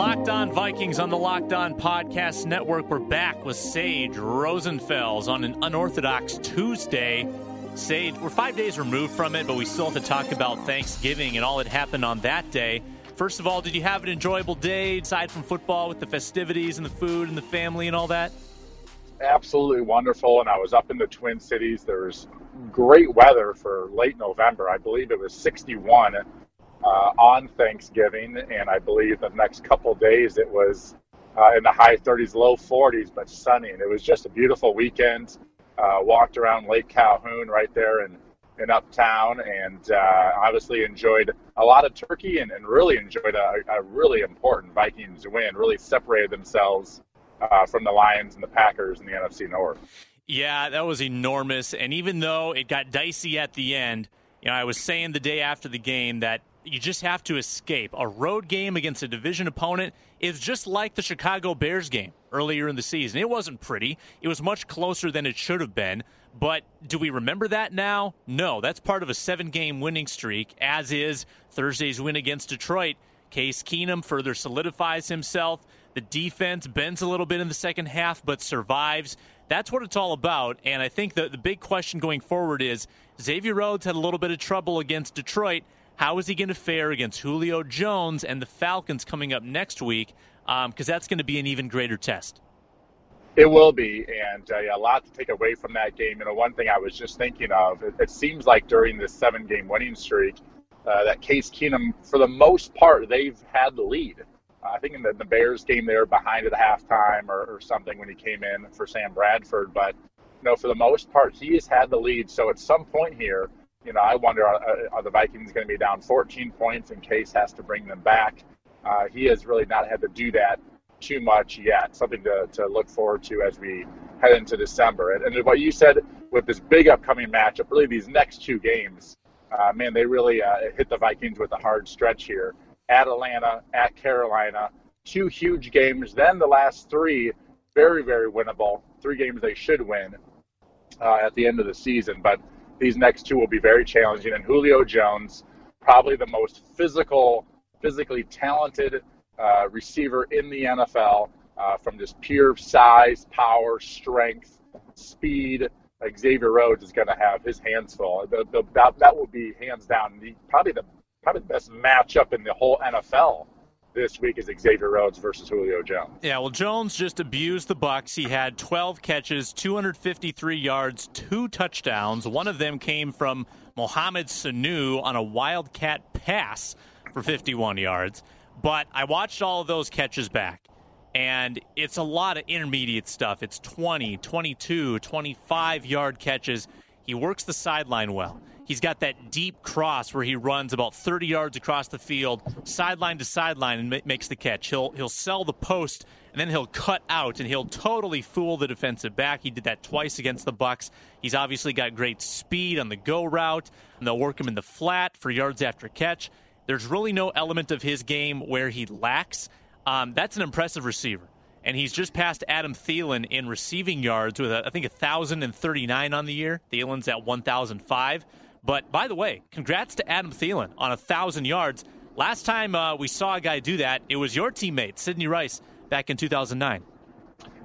Locked On Vikings on the Locked On Podcast Network. We're back with Sage Rosenfels on an unorthodox Tuesday. Sage, we're five days removed from it, but we still have to talk about Thanksgiving and all that happened on that day. First of all, did you have an enjoyable day aside from football with the festivities and the food and the family and all that? Absolutely wonderful. And I was up in the Twin Cities. There was great weather for late November. I believe it was 61 uh, on Thanksgiving, and I believe the next couple days it was uh, in the high 30s, low 40s, but sunny. And it was just a beautiful weekend. Uh, walked around Lake Calhoun right there in, in Uptown, and uh, obviously enjoyed a lot of turkey and, and really enjoyed a, a really important Vikings win. Really separated themselves uh, from the Lions and the Packers in the NFC North. Yeah, that was enormous. And even though it got dicey at the end, you know, I was saying the day after the game that you just have to escape. A road game against a division opponent is just like the Chicago Bears game earlier in the season. It wasn't pretty, it was much closer than it should have been. But do we remember that now? No, that's part of a seven game winning streak, as is Thursday's win against Detroit. Case Keenum further solidifies himself. The defense bends a little bit in the second half, but survives. That's what it's all about. And I think the, the big question going forward is Xavier Rhodes had a little bit of trouble against Detroit. How is he going to fare against Julio Jones and the Falcons coming up next week? Because um, that's going to be an even greater test. It will be, and uh, yeah, a lot to take away from that game. You know, one thing I was just thinking of, it, it seems like during this seven game winning streak, uh, that Case Keenum, for the most part, they've had the lead. Uh, I think in the, the, Bears game, they were behind at halftime or, or something when he came in for Sam Bradford. But, you know, for the most part, he has had the lead. So at some point here, you know, I wonder are, are the Vikings going to be down 14 points in Case has to bring them back? Uh, he has really not had to do that too much yet. Something to, to look forward to as we head into December. And, and what you said with this big upcoming matchup, really these next two games, uh, man, they really uh, hit the Vikings with a hard stretch here. At Atlanta, at Carolina, two huge games. Then the last three, very, very winnable. Three games they should win uh, at the end of the season. But these next two will be very challenging. And Julio Jones, probably the most physical, physically talented uh, receiver in the NFL, uh, from just pure size, power, strength, speed. Xavier Rhodes is going to have his hands full. The, the, that, that will be hands down the, probably the probably the best matchup in the whole NFL this week is Xavier Rhodes versus Julio Jones. Yeah, well, Jones just abused the Bucs. He had 12 catches, 253 yards, two touchdowns. One of them came from Mohamed Sanu on a wildcat pass for 51 yards. But I watched all of those catches back, and it's a lot of intermediate stuff. It's 20, 22, 25 yard catches. He works the sideline well. He's got that deep cross where he runs about 30 yards across the field, sideline to sideline, and makes the catch. He'll he'll sell the post and then he'll cut out and he'll totally fool the defensive back. He did that twice against the Bucs. He's obviously got great speed on the go route, and they'll work him in the flat for yards after catch. There's really no element of his game where he lacks. Um, that's an impressive receiver and he's just passed Adam Thielen in receiving yards with, a, I think, 1,039 on the year. Thielen's at 1,005. But by the way, congrats to Adam Thielen on a thousand yards. Last time uh, we saw a guy do that, it was your teammate Sidney Rice back in 2009.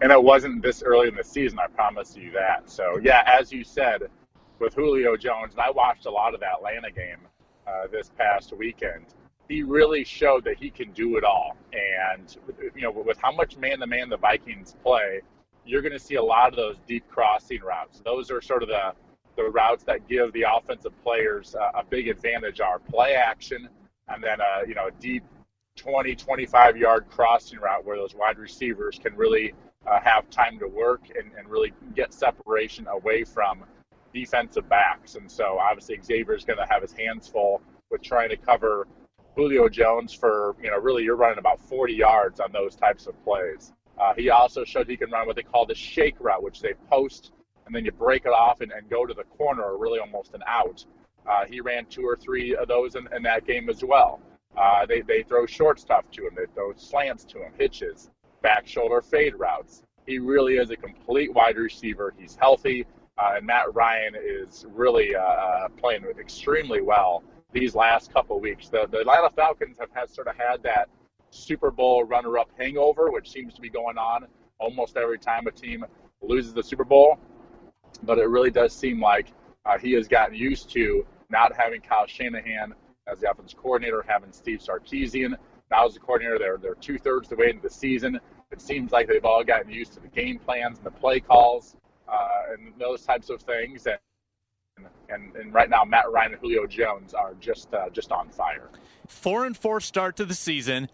And it wasn't this early in the season. I promise you that. So yeah, as you said, with Julio Jones, and I watched a lot of that Atlanta game uh, this past weekend. He really showed that he can do it all. And you know, with how much man-to-man the Vikings play, you're going to see a lot of those deep crossing routes. Those are sort of the the routes that give the offensive players uh, a big advantage are play action and then a uh, you know a deep 20 25 yard crossing route where those wide receivers can really uh, have time to work and, and really get separation away from defensive backs. And so obviously Xavier is going to have his hands full with trying to cover Julio Jones for you know really you're running about 40 yards on those types of plays. Uh, he also showed he can run what they call the shake route, which they post and then you break it off and, and go to the corner, or really almost an out. Uh, he ran two or three of those in, in that game as well. Uh, they, they throw short stuff to him. They throw slants to him, hitches, back shoulder fade routes. He really is a complete wide receiver. He's healthy, uh, and Matt Ryan is really uh, uh playing extremely well these last couple weeks. The, the Atlanta Falcons have had, sort of had that Super Bowl runner-up hangover, which seems to be going on almost every time a team loses the Super Bowl. But it really does seem like uh, he has gotten used to not having Kyle Shanahan as the offensive coordinator, having Steve Sarkisian now as the coordinator. They're they're two thirds the way into the season. It seems like they've all gotten used to the game plans and the play calls uh, and those types of things. And, and and right now, Matt Ryan and Julio Jones are just uh, just on fire. Four and four start to the season,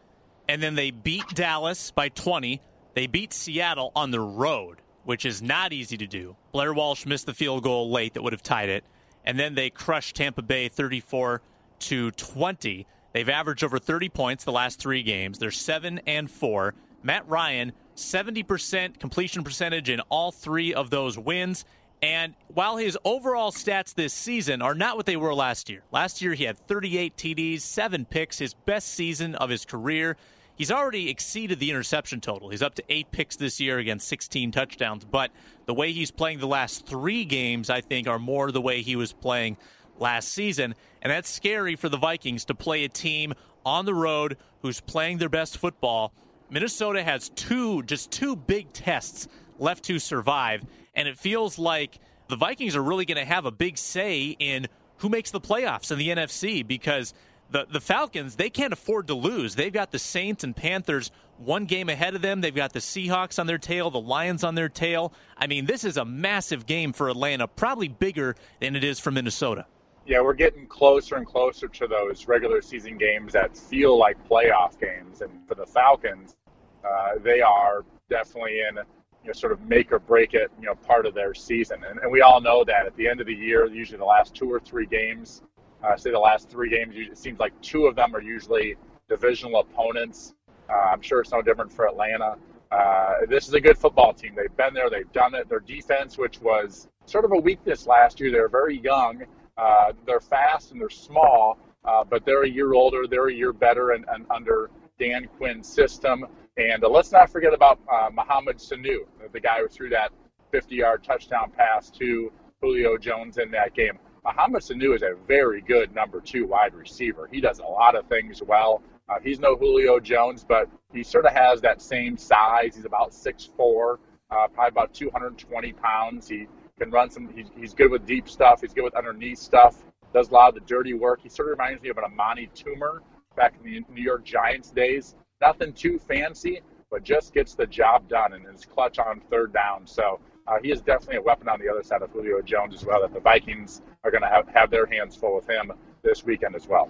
and then they beat Dallas by 20. They beat Seattle on the road, which is not easy to do. Blair Walsh missed the field goal late that would have tied it, and then they crushed Tampa Bay 34 to 20. They've averaged over 30 points the last three games. They're seven and four. Matt Ryan, 70% completion percentage in all three of those wins. And while his overall stats this season are not what they were last year, last year he had 38 TDs, seven picks, his best season of his career. He's already exceeded the interception total. He's up to eight picks this year against 16 touchdowns. But the way he's playing the last three games, I think, are more the way he was playing last season. And that's scary for the Vikings to play a team on the road who's playing their best football. Minnesota has two, just two big tests left to survive. And it feels like the Vikings are really going to have a big say in who makes the playoffs in the NFC because the, the Falcons, they can't afford to lose. They've got the Saints and Panthers one game ahead of them. They've got the Seahawks on their tail, the Lions on their tail. I mean, this is a massive game for Atlanta, probably bigger than it is for Minnesota. Yeah, we're getting closer and closer to those regular season games that feel like playoff games. And for the Falcons, uh, they are definitely in you know, sort of make or break it, you know, part of their season. And, and we all know that at the end of the year, usually the last two or three games, uh, say the last three games, it seems like two of them are usually divisional opponents. Uh, I'm sure it's no different for Atlanta. Uh, this is a good football team. They've been there, they've done it. Their defense, which was sort of a weakness last year, they're very young, uh, they're fast and they're small, uh, but they're a year older, they're a year better, and, and under Dan Quinn's system. And uh, let's not forget about uh, Mohamed Sanu, the guy who threw that 50 yard touchdown pass to Julio Jones in that game. Mohamed Sanu is a very good number two wide receiver. He does a lot of things well. Uh, he's no Julio Jones, but he sort of has that same size. He's about 6'4, uh, probably about 220 pounds. He can run some, he's, he's good with deep stuff. He's good with underneath stuff, does a lot of the dirty work. He sort of reminds me of an Amani Toomer back in the New York Giants days. Nothing too fancy, but just gets the job done and is clutch on third down. So uh, he is definitely a weapon on the other side of Julio Jones as well. That the Vikings are going to have, have their hands full with him this weekend as well.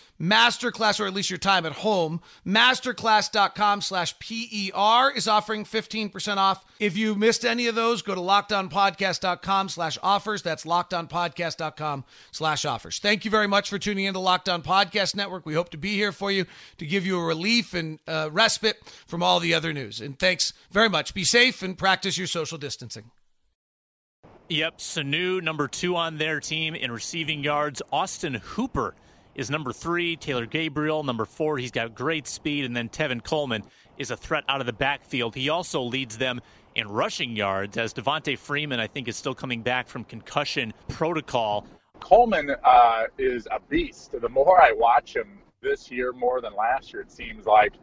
Masterclass, or at least your time at home, masterclass.com slash PER is offering 15% off. If you missed any of those, go to lockedonpodcast.com slash offers. That's lockedonpodcast.com slash offers. Thank you very much for tuning in to Locked On Podcast Network. We hope to be here for you to give you a relief and uh, respite from all the other news. And thanks very much. Be safe and practice your social distancing. Yep, Sanu, number two on their team in receiving yards. Austin Hooper is number three. Taylor Gabriel, number four. He's got great speed. And then Tevin Coleman is a threat out of the backfield. He also leads them in rushing yards as Devonta Freeman, I think, is still coming back from concussion protocol. Coleman uh, is a beast. The more I watch him this year, more than last year, it seems like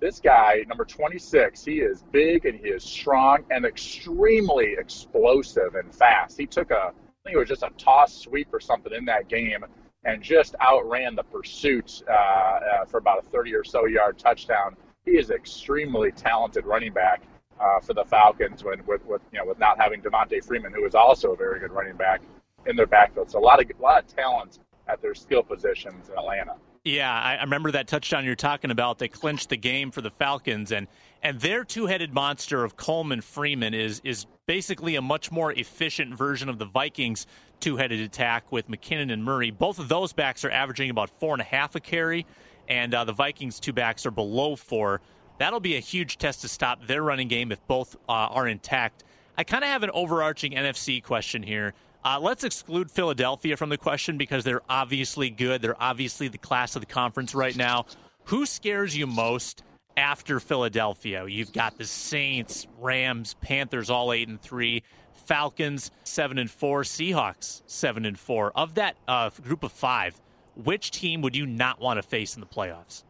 this guy, number 26, he is big and he is strong and extremely explosive and fast. He took a, I think it was just a toss sweep or something in that game and just outran the pursuit uh, uh, for about a 30 or so yard touchdown. He is extremely talented running back uh, for the Falcons when, with, with, you know, with not having Devonta Freeman, who is also a very good running back in their backfield. So a lot of, a lot of talent at their skill positions in Atlanta. Yeah, I remember that touchdown you're talking about. They clinched the game for the Falcons, and and their two-headed monster of Coleman Freeman is is basically a much more efficient version of the Vikings' two-headed attack with McKinnon and Murray. Both of those backs are averaging about four and a half a carry, and uh, the Vikings' two backs are below four. That'll be a huge test to stop their running game if both uh, are intact. I kind of have an overarching NFC question here. Uh, let's exclude Philadelphia from the question because they're obviously good. They're obviously the class of the conference right now. Who scares you most after Philadelphia? You've got the Saints, Rams, Panthers, all eight and three, Falcons seven and four, Seahawks seven and four. Of that uh, group of five, which team would you not want to face in the playoffs?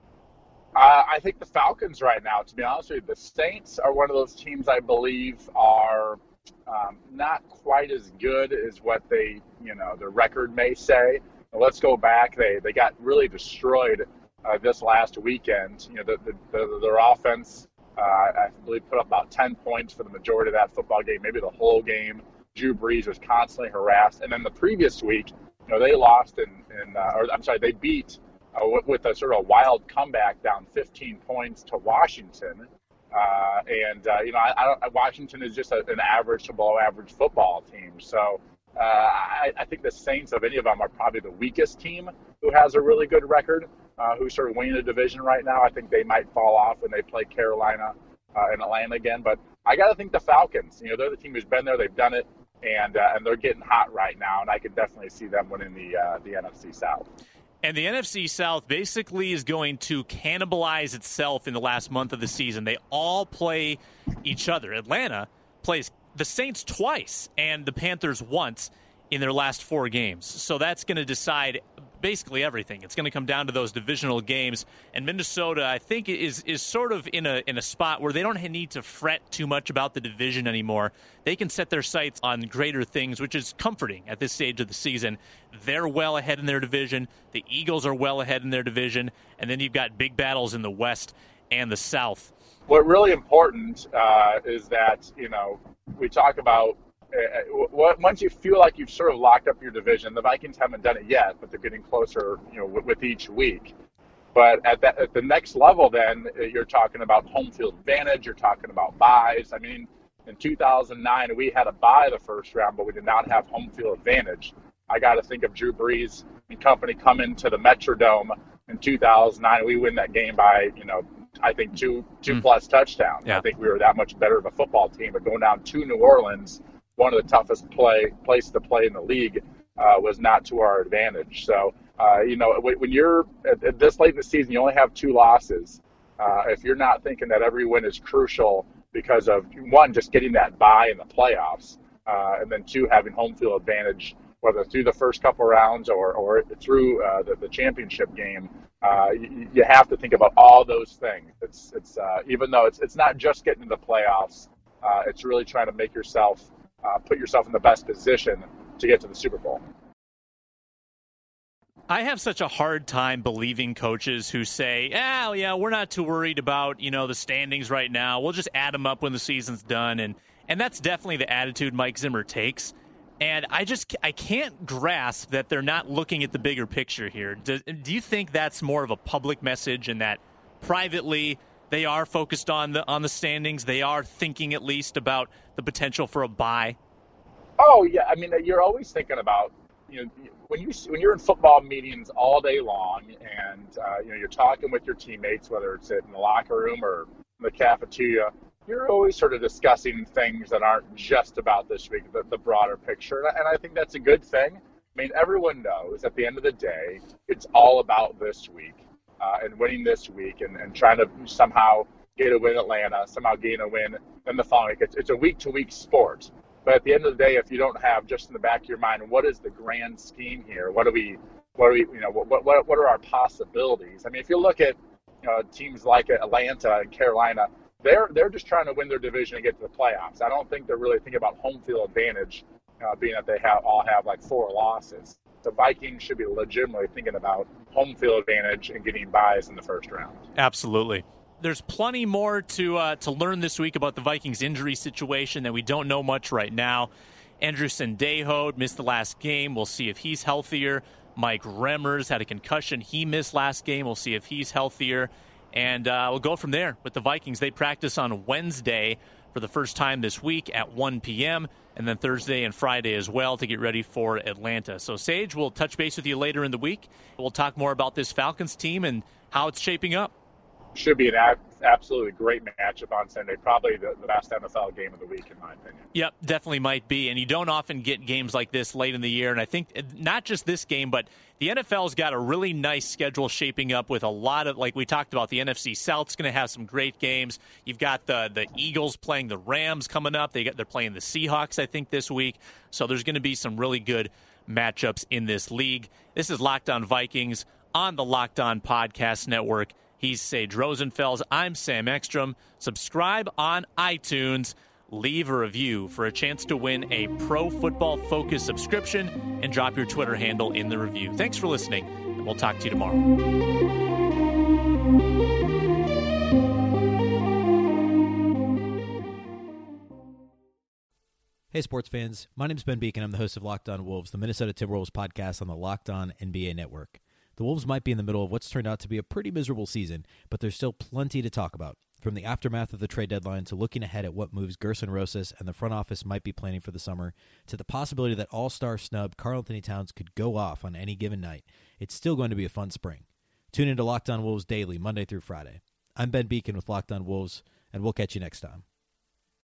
Uh, I think the Falcons right now. To be honest with you, the Saints are one of those teams I believe are um, not quite as good as what they, you know, their record may say. Let's go back. They they got really destroyed uh, this last weekend. You know, the, the, the their offense, uh, I believe, put up about 10 points for the majority of that football game, maybe the whole game. Drew Brees was constantly harassed, and then the previous week, you know, they lost in, in uh, or I'm sorry, they beat uh, with, a sort of wild comeback down 15 points to Washington. Uh, and uh, you know, I, I don't, Washington is just a, an average to below average football team. So uh, I, I, think the Saints of any of them are probably the weakest team who has a really good record, uh, who's sort of winning the division right now. I think they might fall off when they play Carolina uh, and Atlanta again. But I got to think the Falcons. You know, they're the team who's been there, they've done it, and uh, and they're getting hot right now. And I could definitely see them winning the the NFC South. And the NFC South basically is going to cannibalize itself in the last month of the season. They all play each other. Atlanta plays the Saints twice and the Panthers once in their last four games. So that's going to decide basically everything. It's going to come down to those divisional games. And Minnesota, I think, is is sort of in a in a spot where they don't need to fret too much about the division anymore. They can set their sights on greater things, which is comforting at this stage of the season. They're well ahead in their division. The Eagles are well ahead in their division, and then you've got big battles in the West and the South. What really important uh, is that you know we talk about once you feel like you've sort of locked up your division, the Vikings haven't done it yet, but they're getting closer, you know, with, with each week. But at that, at the next level, then uh, you're talking about home field advantage. You're talking about byes. I mean, in 2009, we had a bye the first round, but we did not have home field advantage. I got to think of Drew Brees and company coming to the Metrodome in 2009. We win that game by, you know, I think two two mm. plus touchdowns. Yeah. I think we were that much better of a football team. But going down to New Orleans one of the toughest play places to play in the league uh, was not to our advantage. So, uh, you know, when you're at, at, this late in the season, you only have two losses. Uh, if you're not thinking that every win is crucial because of one, just getting that bye in the playoffs, uh, and then two, having home field advantage, whether through the first couple rounds or, or through uh, the, the championship game, uh, you, you, have to think about all those things. It's, it's even though it's, it's not just getting to the playoffs, it's really trying to make yourself uh, put yourself in the best position to get to the Super Bowl. I have such a hard time believing coaches who say, "Oh, yeah, we're not too worried about you know the standings right now. We'll just add them up when the season's done." And and that's definitely the attitude Mike Zimmer takes. And I just I can't grasp that they're not looking at the bigger picture here. Do, do you think that's more of a public message, and that privately they are focused on the on the standings. They are thinking at least about the potential for a bye. Oh yeah, I mean you're always thinking about you know when you when you're in football meetings all day long and uh, you know you're talking with your teammates whether it's in the locker room or in the cafeteria you're always sort of discussing things that aren't just about this week the, the broader picture and I think that's a good thing I mean everyone knows at the end of the day it's all about this week uh, and winning this week and, and trying to somehow get a win in Atlanta, somehow gain a win in the following week. It's, it's a week to week sport. But at the end of the day, if you don't have just in the back of your mind, what is the grand scheme here? What do we, what do we, you know, what, what, what are our possibilities? I mean, if you look at, uh, teams like Atlanta and Carolina, they're they're just trying to win their division and get to the playoffs. I don't think they're really thinking about home field advantage, uh, being that they have all have like four losses. The Vikings should be legitimately thinking about home field advantage and getting byes in the first round. Absolutely. There's plenty more to uh, to learn this week about the Vikings injury situation that we don't know much right now. Andrew Sendejo missed the last game. We'll see if he's healthier. Mike Remmers had a concussion. He missed last game. We'll see if he's healthier. And uh, we'll go from there with the Vikings. They practice on Wednesday for the first time this week at 1 p.m., and then Thursday and Friday as well to get ready for Atlanta. So, Sage, we'll touch base with you later in the week. We'll talk more about this Falcons team and how it's shaping up should be an absolutely great matchup on Sunday. Probably the, the, best NFL game of the week, in my opinion. Yep, definitely might be. And you don't often get games like this late in the year. And I think uh, not just this game, but the NFL's got a really nice schedule shaping up with a lot of, like we talked about, the NFC South's going to have some great games. You've got the the Eagles playing the Rams coming up. They got they're playing the Seahawks, I think, this week. So there's going to be some really good matchups in this league. This is Locked On Vikings on the Locked On Podcast Network. He's Sage Rosenfels. I'm Sam Ekstrom. Subscribe on iTunes. Leave a review for a chance to win a Pro Football Focus subscription and drop your Twitter handle in the review. Thanks for listening, and we'll talk to you tomorrow. Hey, sports fans. My name is Ben Beecken. I'm the host of Locked On Wolves, the Minnesota Timberwolves podcast on the Locked On NBA Network. The Wolves might be in the middle of what's turned out to be a pretty miserable season, but there's still plenty to talk about. From the aftermath of the trade deadline to looking ahead at what moves Gersson Rosas and the front office might be planning for the summer, to the possibility that all star snub Karl-Anthony Towns could go off on any given night, it's still going to be a fun spring. Tune into Locked On Wolves daily, Monday through Friday. I'm Ben Beecken with Locked On Wolves, and we'll catch you next time.